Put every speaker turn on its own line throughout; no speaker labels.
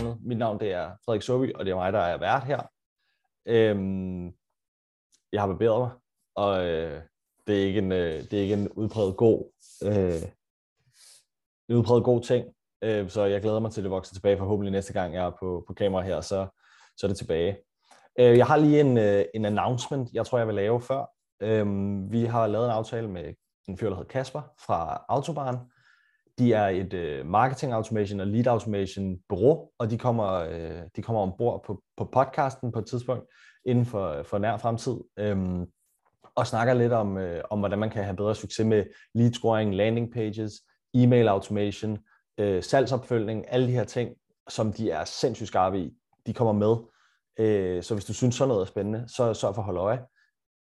Hjørnet. Mit navn det er Frederik Søby, og det er mig, der er vært her. Øhm, jeg har barberet mig, og øh, det, er ikke en, øh, det er ikke en udpræget god, øh, en udpræget god ting. Øh, så jeg glæder mig til, at det vokser tilbage forhåbentlig næste gang, jeg er på, på kamera her, så, så er det tilbage. Øh, jeg har lige en, øh, en announcement, jeg tror, jeg vil lave før. Øh, vi har lavet en aftale med en fyr, der hedder Kasper fra Autobahn, de er et øh, marketing automation og lead automation bureau, og de kommer, øh, de kommer ombord på, på podcasten på et tidspunkt inden for, for nær fremtid, øhm, og snakker lidt om, øh, om, hvordan man kan have bedre succes med lead scoring, landing pages, e-mail automation, øh, salgsopfølgning, alle de her ting, som de er sindssygt skarpe i, de kommer med. Øh, så hvis du synes sådan noget er spændende, så sørg for at holde øje,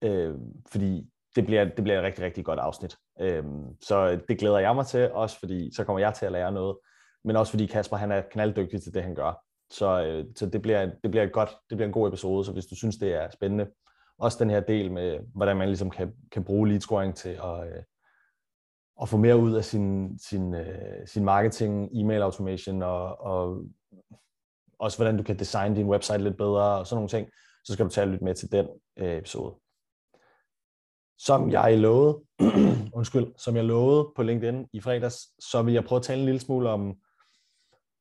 øh, fordi det bliver, det bliver et rigtig, rigtig godt afsnit. Øhm, så det glæder jeg mig til, også fordi så kommer jeg til at lære noget, men også fordi Kasper han er knalddygtig til det, han gør. Så, øh, så det, bliver, det bliver et godt, det bliver en god episode, så hvis du synes, det er spændende, også den her del med, hvordan man ligesom kan, kan bruge lead scoring til at, øh, at få mere ud af sin, sin, øh, sin marketing, e-mail automation og, og også hvordan du kan designe din website lidt bedre og sådan nogle ting, så skal du tage lidt med til den øh, episode. Som jeg lovede, undskyld, som jeg lovede på LinkedIn i fredags, så vil jeg prøve at tale en lille smule om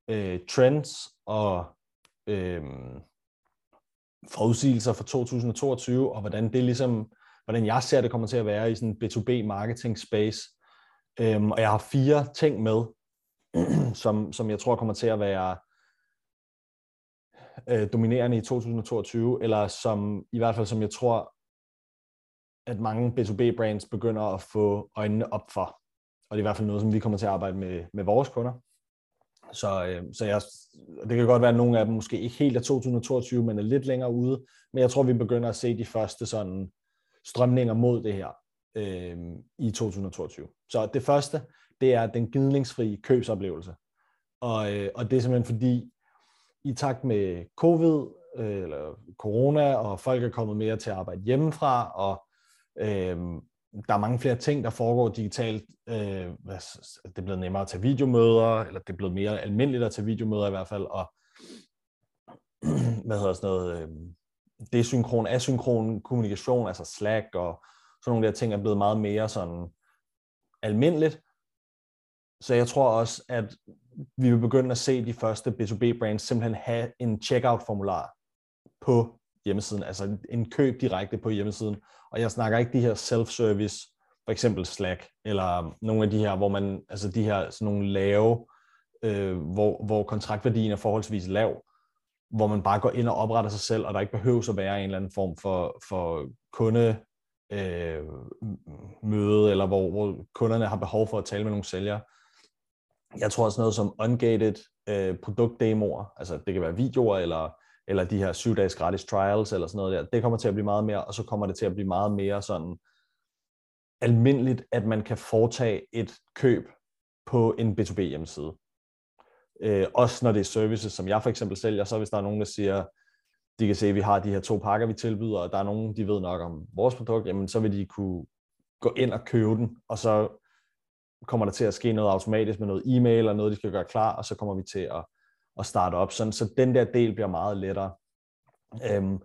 øh, trends og øh, forudsigelser for 2022, og hvordan det ligesom, hvordan jeg ser det kommer til at være i sådan B2B marketing space. Øhm, og jeg har fire ting med, som, som jeg tror kommer til at være øh, dominerende i 2022, eller som i hvert fald som jeg tror at mange B2B-brands begynder at få øjnene op for. Og det er i hvert fald noget, som vi kommer til at arbejde med, med vores kunder. Så, øh, så jeg, det kan godt være, at nogle af dem måske ikke helt er 2022, men er lidt længere ude. Men jeg tror, vi begynder at se de første sådan strømninger mod det her øh, i 2022. Så det første, det er den gidningsfri købsoplevelse. Og, øh, og det er simpelthen fordi, i takt med covid, øh, eller corona, og folk er kommet mere til at arbejde hjemmefra, og Øh, der er mange flere ting, der foregår digitalt. Øh, det er blevet nemmere at tage videomøder, eller det er blevet mere almindeligt at tage videomøder i hvert fald, og hvad hedder sådan noget, øh, desynkron, asynkron kommunikation, altså Slack og sådan nogle der ting er blevet meget mere sådan almindeligt. Så jeg tror også, at vi vil begynde at se de første B2B-brands simpelthen have en checkout-formular på hjemmesiden, altså en køb direkte på hjemmesiden. Og jeg snakker ikke de her self-service, for eksempel Slack, eller nogle af de her, hvor man, altså de her sådan nogle lave, øh, hvor, hvor kontraktværdien er forholdsvis lav, hvor man bare går ind og opretter sig selv, og der ikke behøves at være en eller anden form for, for kunde øh, møde, eller hvor, hvor kunderne har behov for at tale med nogle sælgere. Jeg tror også noget som ungated øh, produktdemoer, altså det kan være videoer eller eller de her syv dages gratis trials, eller sådan noget der, det kommer til at blive meget mere, og så kommer det til at blive meget mere sådan almindeligt, at man kan foretage et køb på en B2B hjemmeside. Øh, også når det er services, som jeg for eksempel sælger, så hvis der er nogen, der siger, de kan se, at vi har de her to pakker, vi tilbyder, og der er nogen, de ved nok om vores produkt, jamen så vil de kunne gå ind og købe den, og så kommer der til at ske noget automatisk med noget e-mail og noget, de skal gøre klar, og så kommer vi til at at starte op, sådan, så den der del bliver meget lettere. Øhm,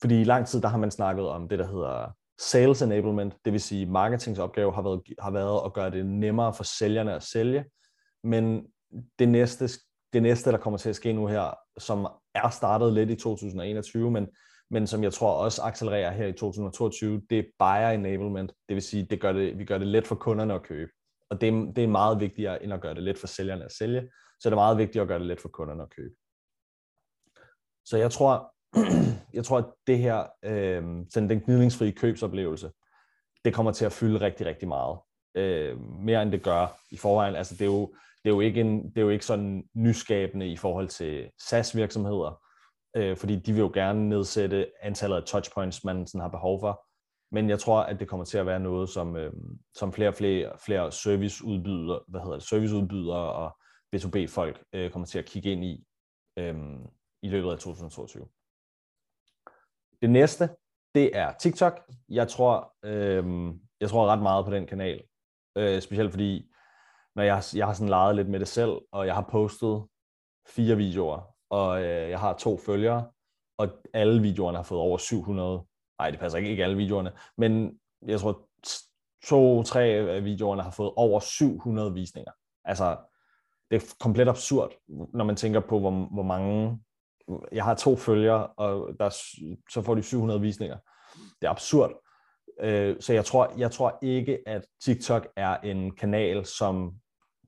fordi i lang tid, der har man snakket om det, der hedder sales enablement, det vil sige marketingsopgave har været, har været at gøre det nemmere for sælgerne at sælge, men det næste, det næste, der kommer til at ske nu her, som er startet lidt i 2021, men, men som jeg tror også accelererer her i 2022, det er buyer enablement, det vil sige, det gør det, vi gør det let for kunderne at købe. Og det, det er meget vigtigere, end at gøre det let for sælgerne at sælge så er meget vigtigt at gøre det let for kunderne at købe. Så jeg tror, jeg tror at det her, øh, sådan den gnidningsfrie købsoplevelse, det kommer til at fylde rigtig, rigtig meget. Øh, mere end det gør i forvejen. Altså det er jo, det er jo ikke, en, det er jo ikke sådan nyskabende i forhold til SaaS-virksomheder, øh, fordi de vil jo gerne nedsætte antallet af touchpoints, man sådan har behov for. Men jeg tror, at det kommer til at være noget, som, øh, som flere og flere, flere serviceudbydere, hvad hedder det, serviceudbydere og B2B-folk øh, kommer til at kigge ind i øh, i løbet af 2022. Det næste, det er TikTok. Jeg tror, øh, jeg tror ret meget på den kanal. Øh, specielt fordi, når jeg, jeg har sådan leget lidt med det selv, og jeg har postet fire videoer og øh, jeg har to følgere, og alle videoerne har fået over 700. Nej, det passer ikke, ikke alle videoerne, men jeg tror, to-tre af øh, videoerne har fået over 700 visninger. Altså, det er komplet absurd, når man tænker på, hvor, hvor mange... Jeg har to følgere, og der, så får de 700 visninger. Det er absurd. Øh, så jeg tror, jeg tror ikke, at TikTok er en kanal, som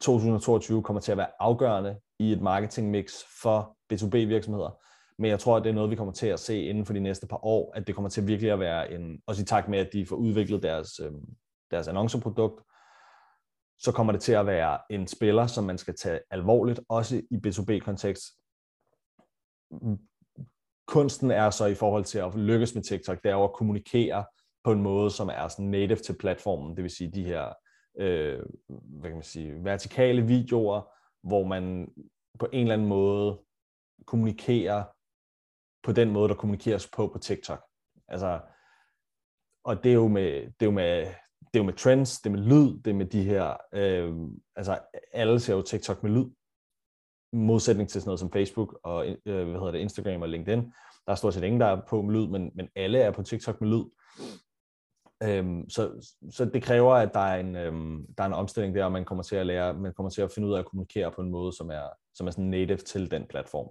2022 kommer til at være afgørende i et marketingmix for B2B-virksomheder. Men jeg tror, at det er noget, vi kommer til at se inden for de næste par år, at det kommer til virkelig at være en, også i takt med, at de får udviklet deres, øh, deres annonceprodukt, så kommer det til at være en spiller, som man skal tage alvorligt, også i B2B-kontekst. Mm. Kunsten er så i forhold til at lykkes med TikTok, det er jo at kommunikere på en måde, som er sådan native til platformen, det vil sige de her øh, hvad kan man sige, vertikale videoer, hvor man på en eller anden måde kommunikerer på den måde, der kommunikeres på på TikTok. Altså, og det er jo med, det er jo med, det er jo med trends, det er med lyd, det er med de her, øh, altså alle ser jo TikTok med lyd, modsætning til sådan noget som Facebook og øh, hvad hedder det, Instagram og LinkedIn. Der er stort set ingen, der er på med lyd, men, men alle er på TikTok med lyd. Øhm, så, så det kræver, at der er, en, øhm, der er en omstilling der, og man kommer til at lære, man kommer til at finde ud af at kommunikere på en måde, som er, som er sådan native til den platform.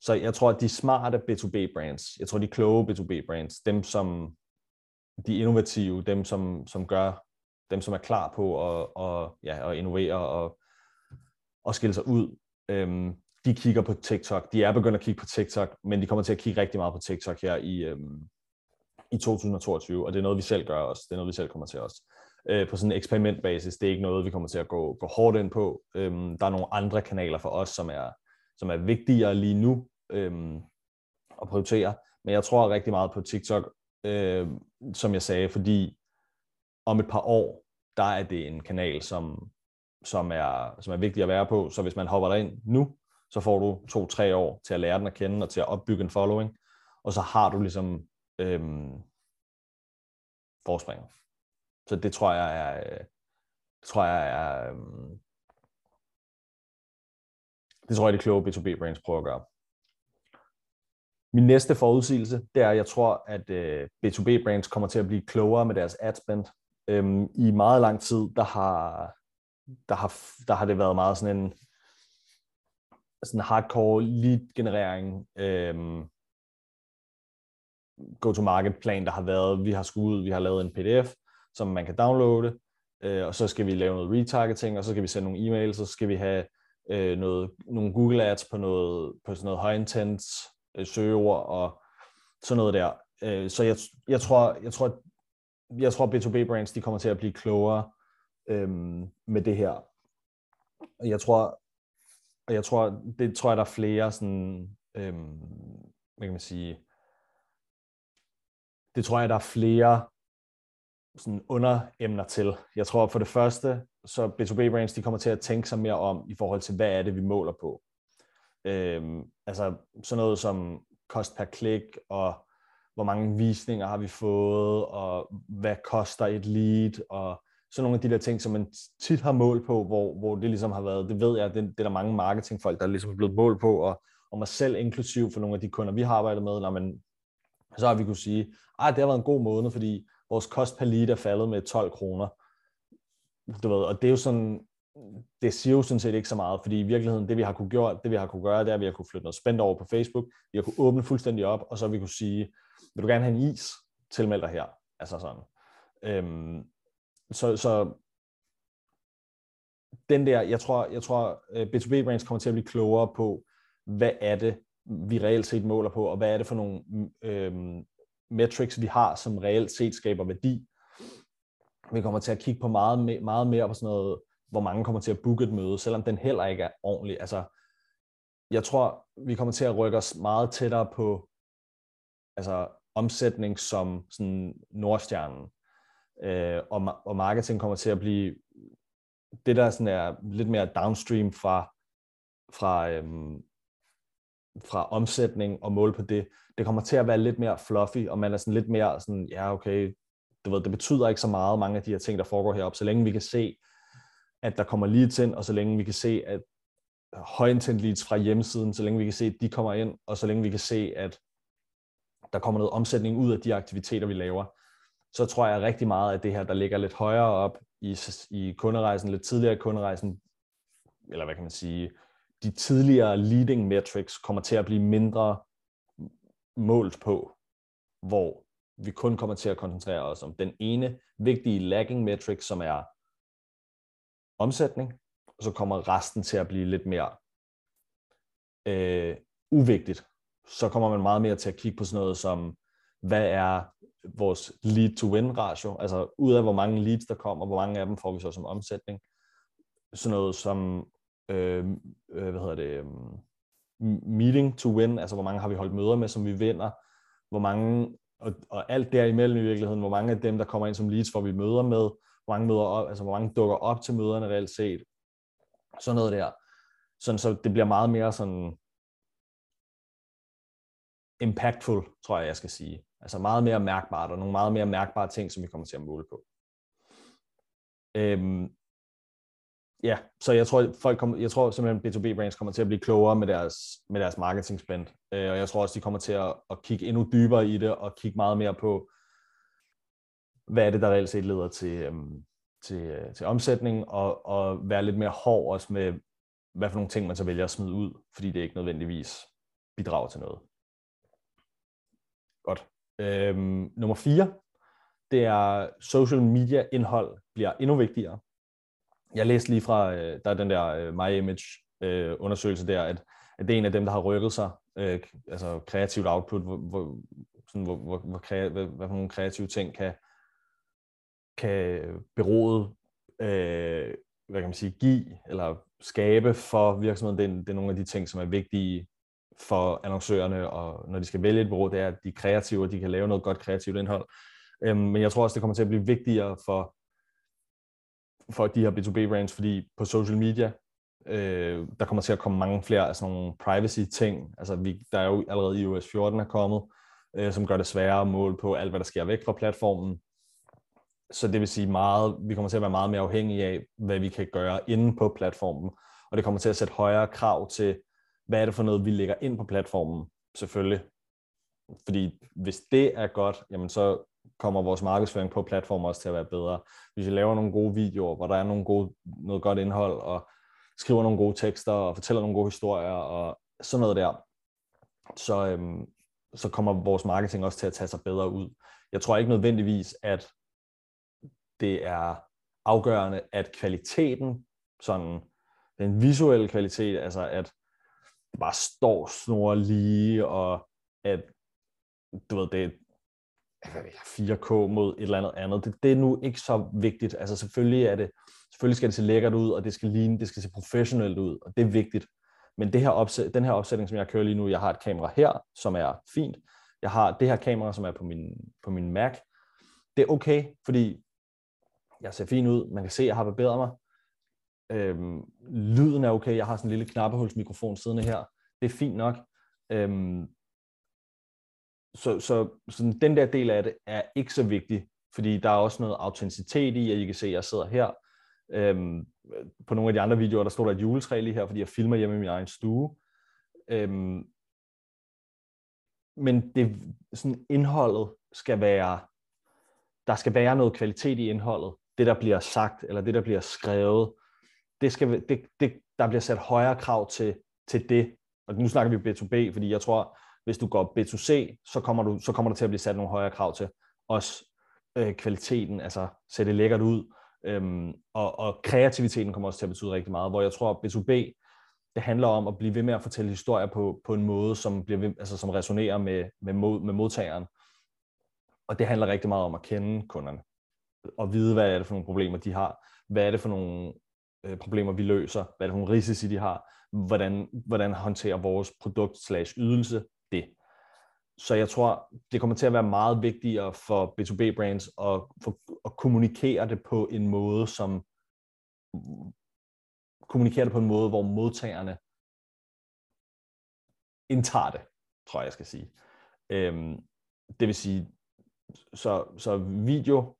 Så jeg tror, at de smarte B2B-brands, jeg tror, de kloge B2B-brands, dem som de innovative, dem som, som gør, dem som er klar på at, og, ja, at innovere og, og skille sig ud, øhm, de kigger på TikTok. De er begyndt at kigge på TikTok, men de kommer til at kigge rigtig meget på TikTok her i, øhm, i 2022, og det er noget, vi selv gør også. Det er noget, vi selv kommer til også. Øh, på sådan en eksperimentbasis, det er ikke noget, vi kommer til at gå, gå hårdt ind på. Øhm, der er nogle andre kanaler for os, som er, som er vigtigere lige nu øhm, at prioritere. Men jeg tror rigtig meget på TikTok, øh, som jeg sagde, fordi om et par år, der er det en kanal, som, som, er, som er vigtig at være på. Så hvis man hopper derind nu, så får du to-tre år til at lære den at kende og til at opbygge en following. Og så har du ligesom øhm, forspringer. Så det tror jeg er, det tror jeg er, øhm, det tror jeg, det kloge B2B brands prøver at gøre. Min næste forudsigelse, det er, at jeg tror, at øh, B2B brands kommer til at blive klogere med deres ad spend. Øhm, I meget lang tid, der har, der, har, der har det været meget sådan en sådan hardcore lead generering, øhm, go-to-market plan, der har været, vi har skudt ud, vi har lavet en pdf, som man kan downloade, øh, og så skal vi lave noget retargeting, og så skal vi sende nogle e-mails, og så skal vi have øh, noget, nogle Google Ads på noget, på sådan noget high intent øh, søgeord og sådan noget der. Øh, så jeg, jeg tror, jeg tror, jeg tror B2B brands, de kommer til at blive klogere øh, med det her. Og jeg tror, og jeg tror, det tror jeg, der er flere sådan, øh, hvad kan man sige, det tror jeg, der er flere sådan underemner til. Jeg tror for det første, så B2B brands, de kommer til at tænke sig mere om i forhold til, hvad er det, vi måler på. Øhm, altså sådan noget som kost per klik, og hvor mange visninger har vi fået, og hvad koster et lead, og sådan nogle af de der ting, som man tit har mål på, hvor, hvor det ligesom har været, det ved jeg, det, det er der mange marketingfolk, der ligesom er ligesom blevet mål på, og, og mig selv inklusiv for nogle af de kunder, vi har arbejdet med, når man, så har vi kunne sige, at det har været en god måned, fordi vores kost per lead er faldet med 12 kroner. Du ved, og det er jo sådan, det siger jo sådan set ikke så meget, fordi i virkeligheden, det vi har kunne gøre, det vi har kunne gøre, det er, at vi har kunne flytte noget spændt over på Facebook, vi har kunne åbne fuldstændig op, og så har vi kunne sige, vil du gerne have en is, tilmeld dig her. Altså sådan. Øhm, så, så den der, jeg tror, jeg tror øh, B2B brands kommer til at blive klogere på, hvad er det, vi reelt set måler på, og hvad er det for nogle øhm, metrics, vi har, som reelt set skaber værdi. Vi kommer til at kigge på meget, meget mere på sådan noget, hvor mange kommer til at booke et møde, selvom den heller ikke er ordentlig. Altså, jeg tror, vi kommer til at rykke os meget tættere på altså, omsætning som sådan Nordstjernen. Øh, og, og marketing kommer til at blive det, der sådan er lidt mere downstream fra, fra, øhm, fra omsætning og mål på det, det kommer til at være lidt mere fluffy, og man er sådan lidt mere sådan, ja okay, du ved, det betyder ikke så meget, mange af de her ting, der foregår heroppe, så længe vi kan se, at der kommer leads ind, og så længe vi kan se, at højintent leads fra hjemmesiden, så længe vi kan se, at de kommer ind, og så længe vi kan se, at der kommer noget omsætning ud af de aktiviteter, vi laver, så tror jeg rigtig meget, at det her, der ligger lidt højere op i, i kunderejsen, lidt tidligere i kunderejsen, eller hvad kan man sige, de tidligere leading metrics kommer til at blive mindre målt på, hvor vi kun kommer til at koncentrere os om den ene vigtige lagging metric, som er omsætning, og så kommer resten til at blive lidt mere øh, uvigtigt. Så kommer man meget mere til at kigge på sådan noget som, hvad er vores lead-to-win ratio, altså ud af hvor mange leads der kommer, hvor mange af dem får vi så som omsætning. Sådan noget som, øh, øh hvad hedder det, øh, meeting to win, altså hvor mange har vi holdt møder med, som vi vinder, hvor mange, og, og alt derimellem i virkeligheden, hvor mange af dem, der kommer ind som leads, får vi møder med, hvor mange, møder op, altså hvor mange dukker op til møderne reelt set, sådan noget der. Sådan, så det bliver meget mere sådan impactful, tror jeg, jeg skal sige. Altså meget mere mærkbart, og nogle meget mere mærkbare ting, som vi kommer til at måle på. Øhm, ja, så jeg tror, folk kommer, jeg tror simpelthen, B2B brands kommer til at blive klogere med deres, med deres marketing spend. Øh, og jeg tror også, de kommer til at, at kigge endnu dybere i det, og kigge meget mere på, hvad er det, der reelt set leder til, øhm, til, øh, til omsætning, og, og være lidt mere hård også med, hvad for nogle ting man så vælger at smide ud, fordi det ikke nødvendigvis bidrager til noget. Godt. Øhm, nummer 4, det er social media indhold bliver endnu vigtigere. Jeg læste lige fra, øh, der er den der øh, My Image øh, undersøgelse der, at, at det er en af dem, der har rykket sig, øh, altså kreativt output, hvor, hvor, sådan, hvor, hvor, hvor krea, hvad, hvad for nogle kreative ting kan, kan byrådet øh, hvad kan man sige, give eller skabe for virksomheden. Det er, det er nogle af de ting, som er vigtige for annoncørerne, og når de skal vælge et bureau, det er, at de er kreative, og de kan lave noget godt kreativt indhold. Øhm, men jeg tror også, det kommer til at blive vigtigere for, for de her B2B-brands, fordi på social media, øh, der kommer til at komme mange flere af sådan nogle privacy-ting. Altså, vi, der er jo allerede iOS 14 er kommet, øh, som gør det sværere at måle på alt, hvad der sker væk fra platformen. Så det vil sige meget, vi kommer til at være meget mere afhængige af, hvad vi kan gøre inde på platformen. Og det kommer til at sætte højere krav til, hvad er det for noget, vi lægger ind på platformen, selvfølgelig. Fordi hvis det er godt, jamen så kommer vores markedsføring på platformen også til at være bedre. Hvis vi laver nogle gode videoer, hvor der er nogle gode, noget godt indhold, og skriver nogle gode tekster, og fortæller nogle gode historier, og sådan noget der, så, øhm, så kommer vores marketing også til at tage sig bedre ud. Jeg tror ikke nødvendigvis, at det er afgørende, at kvaliteten, sådan den visuelle kvalitet, altså at det bare står snor lige, og at du ved, det er 4K mod et eller andet andet. Det, det er nu ikke så vigtigt. Altså selvfølgelig er det, selvfølgelig skal det se lækkert ud, og det skal ligne, det skal se professionelt ud, og det er vigtigt. Men det her opsæt, den her opsætning, som jeg kører lige nu, jeg har et kamera her, som er fint. Jeg har det her kamera, som er på min, på min Mac. Det er okay, fordi jeg ser fin ud. Man kan se, at jeg har barberet mig. Øhm, lyden er okay. Jeg har sådan en lille knappehulsmikrofon siddende her. Det er fint nok. Øhm, så, så sådan, den der del af det er ikke så vigtig, fordi der er også noget autenticitet i, at I kan se, at jeg sidder her. Øhm, på nogle af de andre videoer, der står der et juletræ lige her, fordi jeg filmer hjemme i min egen stue. Øhm, men det, sådan indholdet skal være, der skal være noget kvalitet i indholdet. Det, der bliver sagt, eller det, der bliver skrevet, det skal, det, det, der bliver sat højere krav til, til det. Og nu snakker vi B2B, fordi jeg tror, hvis du går B2C, så kommer, du, så kommer der til at blive sat nogle højere krav til. Også øh, kvaliteten, altså se det lækkert ud, øhm, og, og kreativiteten kommer også til at betyde rigtig meget, hvor jeg tror, at B2B, det handler om at blive ved med at fortælle historier på, på en måde, som, bliver ved, altså, som resonerer med, med, mod, med modtageren. Og det handler rigtig meget om at kende kunderne, og vide, hvad er det for nogle problemer, de har. Hvad er det for nogle øh, problemer, vi løser? Hvad er det for nogle risici, de har? Hvordan, hvordan håndterer vores produkt slash ydelse det? Så jeg tror, det kommer til at være meget vigtigere for B2B-brands at, for, at kommunikere det på en måde, som kommunikere det på en måde, hvor modtagerne indtager det, tror jeg, jeg skal sige. Øhm, det vil sige, så, så video,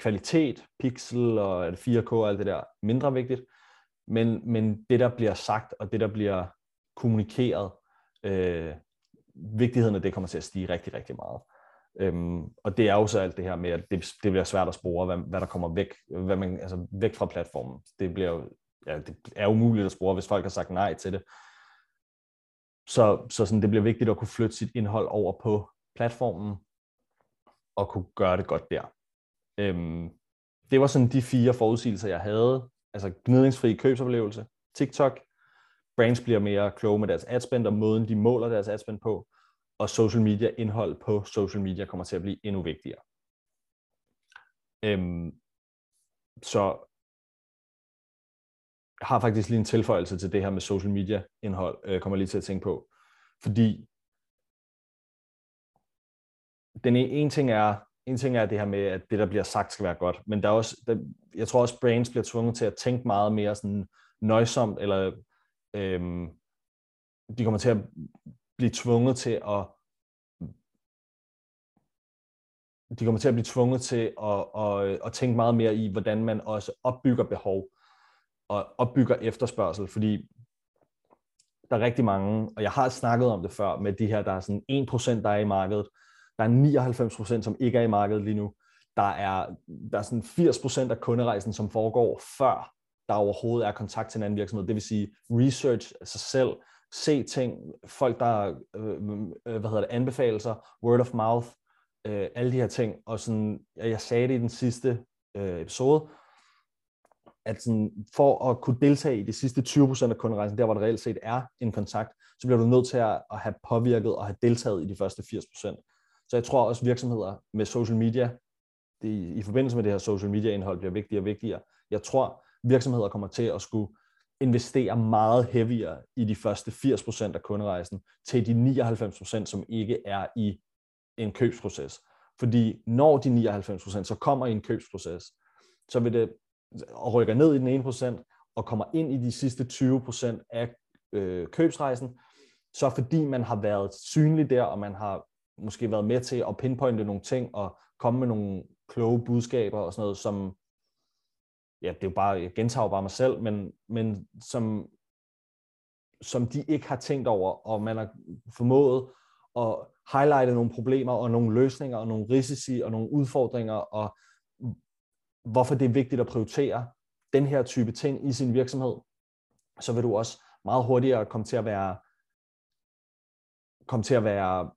kvalitet, pixel og 4K og alt det der, mindre vigtigt, men, men det, der bliver sagt, og det, der bliver kommunikeret, øh, vigtigheden af det kommer til at stige rigtig, rigtig meget. Øhm, og det er jo så alt det her med, at det, det bliver svært at spore, hvad, hvad der kommer væk, hvad man, altså væk fra platformen. Det bliver jo, ja, det er umuligt at spore, hvis folk har sagt nej til det. Så, så sådan, det bliver vigtigt at kunne flytte sit indhold over på platformen, og kunne gøre det godt der. Øhm, det var sådan de fire forudsigelser, jeg havde. Altså gnidningsfri købsoplevelse, TikTok, brands bliver mere kloge med deres adspend og måden, de måler deres adspend på, og social media indhold på social media kommer til at blive endnu vigtigere. Øhm, så jeg har faktisk lige en tilføjelse til det her med social media indhold, øh, kommer lige til at tænke på. Fordi den ene, ting er, en ting er det her med, at det, der bliver sagt, skal være godt, men der er også, der, jeg tror også, brains bliver tvunget til at tænke meget mere sådan nøjsomt, eller øhm, de kommer til at blive tvunget til at de kommer til at blive tvunget til at, at, at tænke meget mere i, hvordan man også opbygger behov og opbygger efterspørgsel, fordi der er rigtig mange, og jeg har snakket om det før, med de her, der er sådan 1%, der er i markedet, der er 99%, som ikke er i markedet lige nu, der er, der er sådan 80% af kunderejsen, som foregår før der overhovedet er kontakt til en anden virksomhed. Det vil sige research sig selv, se ting, folk der øh, øh, øh hvad hedder det, anbefalelser, word of mouth, øh, alle de her ting. Og sådan, jeg sagde det i den sidste øh, episode, at sådan, for at kunne deltage i de sidste 20% af kunderejsen, der hvor det reelt set er en kontakt, så bliver du nødt til at, at have påvirket og have deltaget i de første 80%. Så jeg tror også virksomheder med social media, det, i forbindelse med det her social media indhold, bliver vigtigere og vigtigere. Jeg tror, virksomheder kommer til at skulle investere meget heavier i de første 80% af kunderejsen, til de 99%, som ikke er i en købsproces. Fordi når de 99% så kommer i en købsproces, så vil det og rykker ned i den 1% og kommer ind i de sidste 20% af øh, købsrejsen, så fordi man har været synlig der, og man har måske været med til at pinpointe nogle ting og komme med nogle kloge budskaber og sådan noget, som ja, det er jo bare, jeg gentager bare mig selv, men, men som, som de ikke har tænkt over, og man har formået at highlighte nogle problemer og nogle løsninger og nogle risici og nogle udfordringer, og hvorfor det er vigtigt at prioritere den her type ting i sin virksomhed, så vil du også meget hurtigere komme til at være komme til at være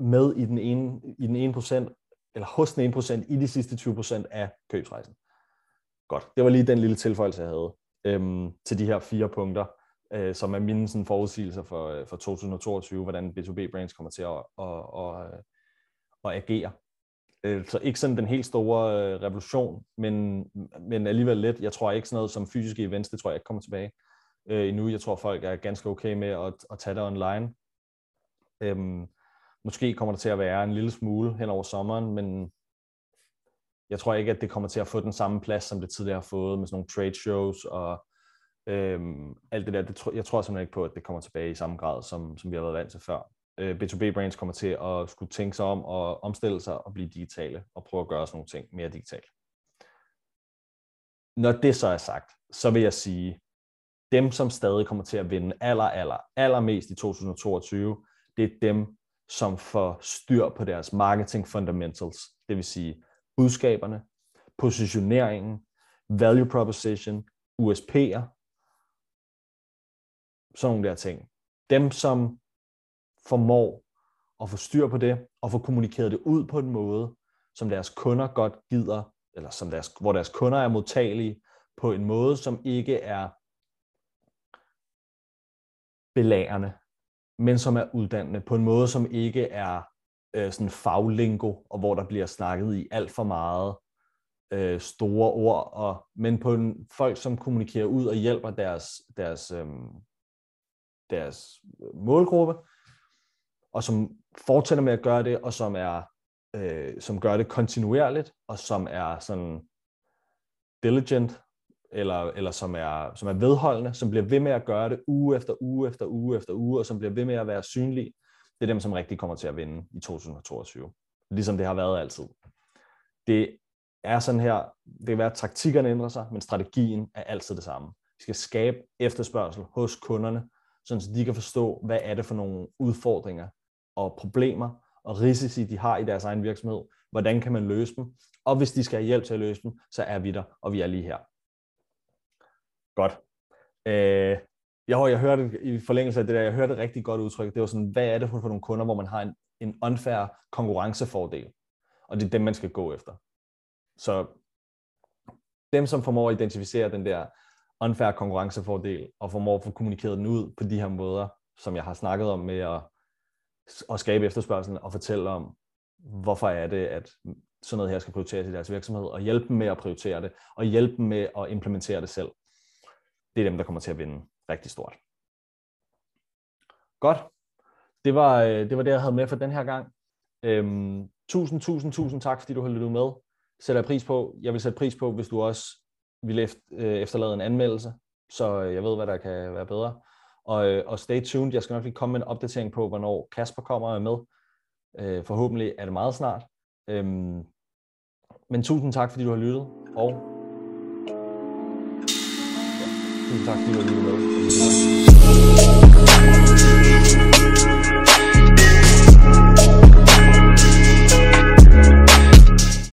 med i den ene, i den ene procent, eller hos den ene procent i de sidste 20 procent af købsrejsen. Godt, det var lige den lille tilføjelse, jeg havde øhm, til de her fire punkter, øh, som er mine sådan, forudsigelser for, øh, for 2022, hvordan B2B-brands kommer til at, at, at, at, at agere. Øh, så ikke sådan den helt store revolution, men, men alligevel lidt. Jeg tror ikke sådan noget som fysiske events, det tror jeg ikke kommer tilbage øh, endnu. Jeg tror, folk er ganske okay med at, at tage det online. Øhm, måske kommer der til at være en lille smule hen over sommeren, men jeg tror ikke, at det kommer til at få den samme plads, som det tidligere har fået med sådan nogle trade shows og øhm, alt det der. Det, jeg tror simpelthen ikke på, at det kommer tilbage i samme grad, som, som vi har været vant til før. Øh, B2B brands kommer til at skulle tænke sig om og omstille sig og blive digitale og prøve at gøre sådan nogle ting mere digitalt. Når det så er sagt, så vil jeg sige, dem som stadig kommer til at vinde aller, aller, allermest i 2022, det er dem, som får styr på deres marketing fundamentals, det vil sige budskaberne, positioneringen, value proposition, USP'er, sådan nogle der ting. Dem, som formår at få styr på det, og få kommunikeret det ud på en måde, som deres kunder godt gider, eller som deres, hvor deres kunder er modtagelige, på en måde, som ikke er belærende, men som er uddannende, på en måde, som ikke er øh, sådan faglingo, og hvor der bliver snakket i alt for meget øh, store ord, og, men på en, folk, som kommunikerer ud og hjælper deres, deres, øh, deres målgruppe, og som fortsætter med at gøre det, og som er øh, som gør det kontinuerligt, og som er sådan diligent, eller, eller som, er, som er vedholdende, som bliver ved med at gøre det uge efter uge efter uge efter uge, og som bliver ved med at være synlige, det er dem, som rigtig kommer til at vinde i 2022. Ligesom det har været altid. Det er sådan her, det kan være, at taktikkerne ændrer sig, men strategien er altid det samme. Vi skal skabe efterspørgsel hos kunderne, så de kan forstå, hvad er det for nogle udfordringer og problemer og risici, de har i deres egen virksomhed. Hvordan kan man løse dem? Og hvis de skal have hjælp til at løse dem, så er vi der, og vi er lige her. Godt. Øh, jeg, jeg hørte i forlængelse af det der, jeg hørte et rigtig godt udtryk. Det var sådan, hvad er det for nogle kunder, hvor man har en, en unfair konkurrencefordel? Og det er dem, man skal gå efter. Så dem, som formår at identificere den der unfair konkurrencefordel, og formår at få kommunikeret den ud på de her måder, som jeg har snakket om med at, at skabe efterspørgselen og fortælle om, hvorfor er det, at sådan noget her skal prioriteres i deres virksomhed, og hjælpe dem med at prioritere det, og hjælpe dem med at implementere det selv. Det er dem, der kommer til at vinde rigtig stort. Godt. Det var, øh, det var det, jeg havde med for den her gang. Øhm, tusind, tusind, tusind tak, fordi du har lyttet med. Sætter jeg pris på. Jeg vil sætte pris på, hvis du også vil øh, efterlade en anmeldelse, så øh, jeg ved, hvad der kan være bedre. Og, og stay tuned. Jeg skal nok lige komme med en opdatering på, hvornår Kasper kommer med. Forhåbentlig er det meget snart. Øhm, men tusind tak, fordi du har lyttet, og Talk kontakty do numerów.